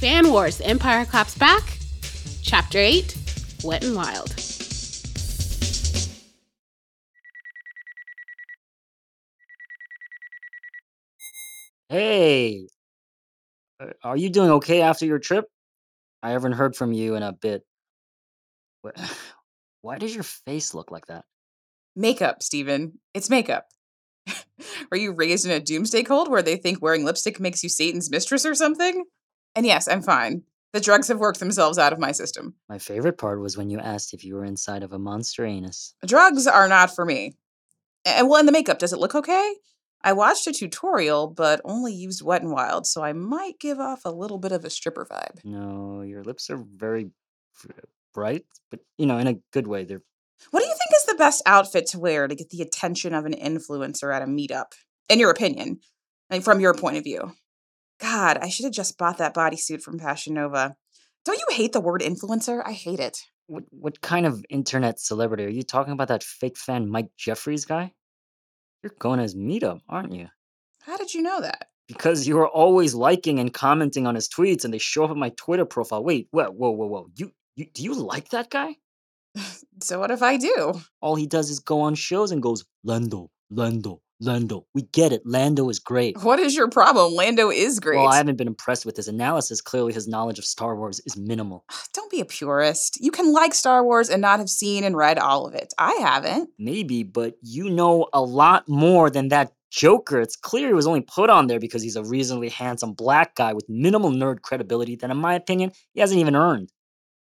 Fan Wars Empire Claps Back, Chapter 8 Wet and Wild. Hey, uh, are you doing okay after your trip? I haven't heard from you in a bit. Why does your face look like that? Makeup, Steven. It's makeup. Were you raised in a doomsday cult where they think wearing lipstick makes you Satan's mistress or something? And yes, I'm fine. The drugs have worked themselves out of my system. My favorite part was when you asked if you were inside of a monster anus. Drugs are not for me. And well, and the makeup, does it look okay? I watched a tutorial, but only used Wet and Wild, so I might give off a little bit of a stripper vibe. No, your lips are very bright, but you know, in a good way. They're What do you think is the best outfit to wear to get the attention of an influencer at a meetup? In your opinion, and from your point of view. God, I should have just bought that bodysuit from Fashion Nova. Don't you hate the word influencer? I hate it. what, what kind of internet celebrity are you talking about? That fake fan Mike Jeffries guy? You're going to his meetup, aren't you? How did you know that? Because you are always liking and commenting on his tweets, and they show up on my Twitter profile. Wait, whoa, whoa, whoa, whoa! You, you, do you like that guy? So what if I do? All he does is go on shows and goes, Lando, Lando, Lando. We get it. Lando is great. What is your problem? Lando is great. Well, I haven't been impressed with his analysis. Clearly, his knowledge of Star Wars is minimal. Ah, don't be a purist. You can like Star Wars and not have seen and read all of it. I haven't. Maybe, but you know a lot more than that Joker. It's clear he was only put on there because he's a reasonably handsome black guy with minimal nerd credibility that, in my opinion, he hasn't even earned.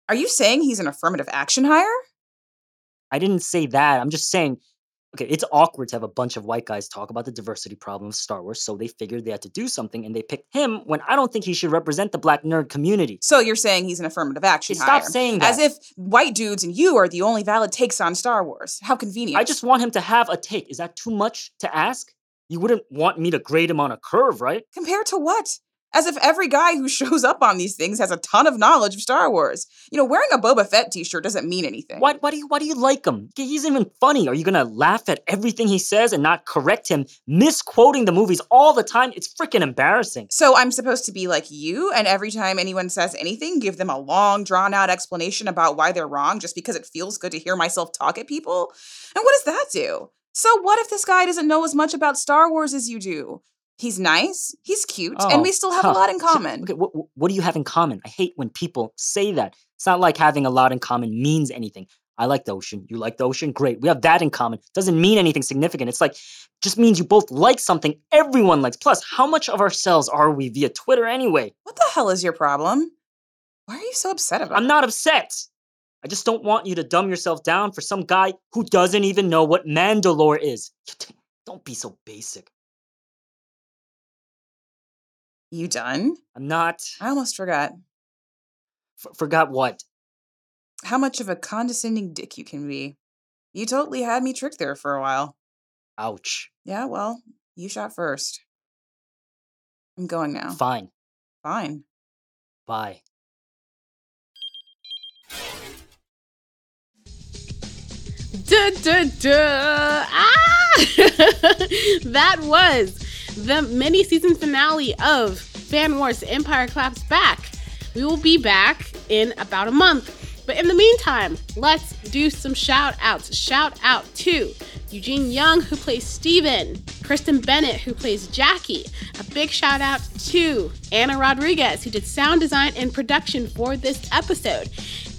Are you saying he's an affirmative action hire? I didn't say that. I'm just saying, okay, it's awkward to have a bunch of white guys talk about the diversity problem of Star Wars, so they figured they had to do something and they picked him when I don't think he should represent the black nerd community. So you're saying he's an affirmative action Hey, hire? stop saying that. As if white dudes and you are the only valid takes on Star Wars. How convenient. I just want him to have a take. Is that too much to ask? You wouldn't want me to grade him on a curve, right? Compared to what? As if every guy who shows up on these things has a ton of knowledge of Star Wars. You know, wearing a Boba Fett t-shirt doesn't mean anything. Why, why do you why do you like him? He's even funny. Are you gonna laugh at everything he says and not correct him, misquoting the movies all the time? It's freaking embarrassing. So I'm supposed to be like you, and every time anyone says anything, give them a long, drawn out explanation about why they're wrong just because it feels good to hear myself talk at people? And what does that do? So what if this guy doesn't know as much about Star Wars as you do? He's nice, he's cute, and oh, we Oh, still have huh. a lot in common. okay, what, what do you have in common? I hate when people say that. It's not like having a lot in common means anything. I like the ocean. You like the ocean? Great. We have that in common. Doesn't mean anything significant. It's like, just means you both like something everyone likes. Plus, how much of ourselves are we via Twitter anyway? What the hell is your problem? Why are you so upset about I'm it? not upset. I just don't want you to dumb yourself down for some guy who doesn't even know what Mandalore is. Don't be so basic. You done? I'm not. I almost forgot F- forgot what? how much of a condescending dick you can be. You totally had me tricked there for a while. Ouch. Yeah, well, you shot first. I'm going now. Fine. Fine. Bye. Duh, duh, duh. Ah! that was the mini season finale of Fan Wars Empire Claps Back. We will be back in about a month. But in the meantime, let's do some shout outs. Shout out to Eugene Young, who plays Steven, Kristen Bennett, who plays Jackie. A big shout out to Anna Rodriguez, who did sound design and production for this episode.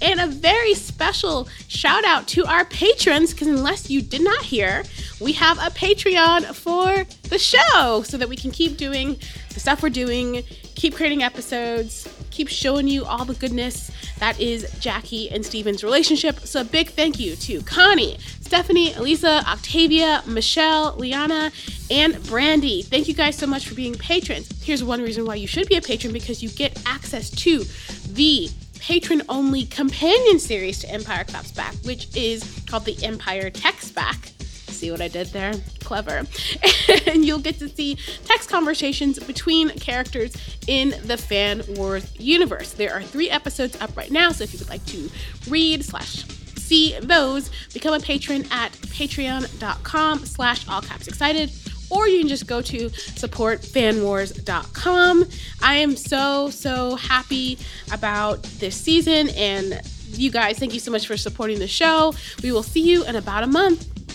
And a very special shout out to our patrons, because unless you did not hear, we have a Patreon for the show so that we can keep doing the stuff we're doing, keep creating episodes, keep showing you all the goodness that is Jackie and Steven's relationship. So, a big thank you to Connie, Stephanie, Elisa, Octavia, Michelle, Liana, and Brandy. Thank you guys so much for being patrons. Here's one reason why you should be a patron because you get access to the patron only companion series to Empire Claps Back, which is called the Empire Text Back. See what I did there? Clever. and you'll get to see text conversations between characters in the Fan Wars universe. There are three episodes up right now, so if you would like to read slash see those, become a patron at patreon.com slash all caps excited or you can just go to supportfanwars.com. I am so, so happy about this season and you guys, thank you so much for supporting the show. We will see you in about a month.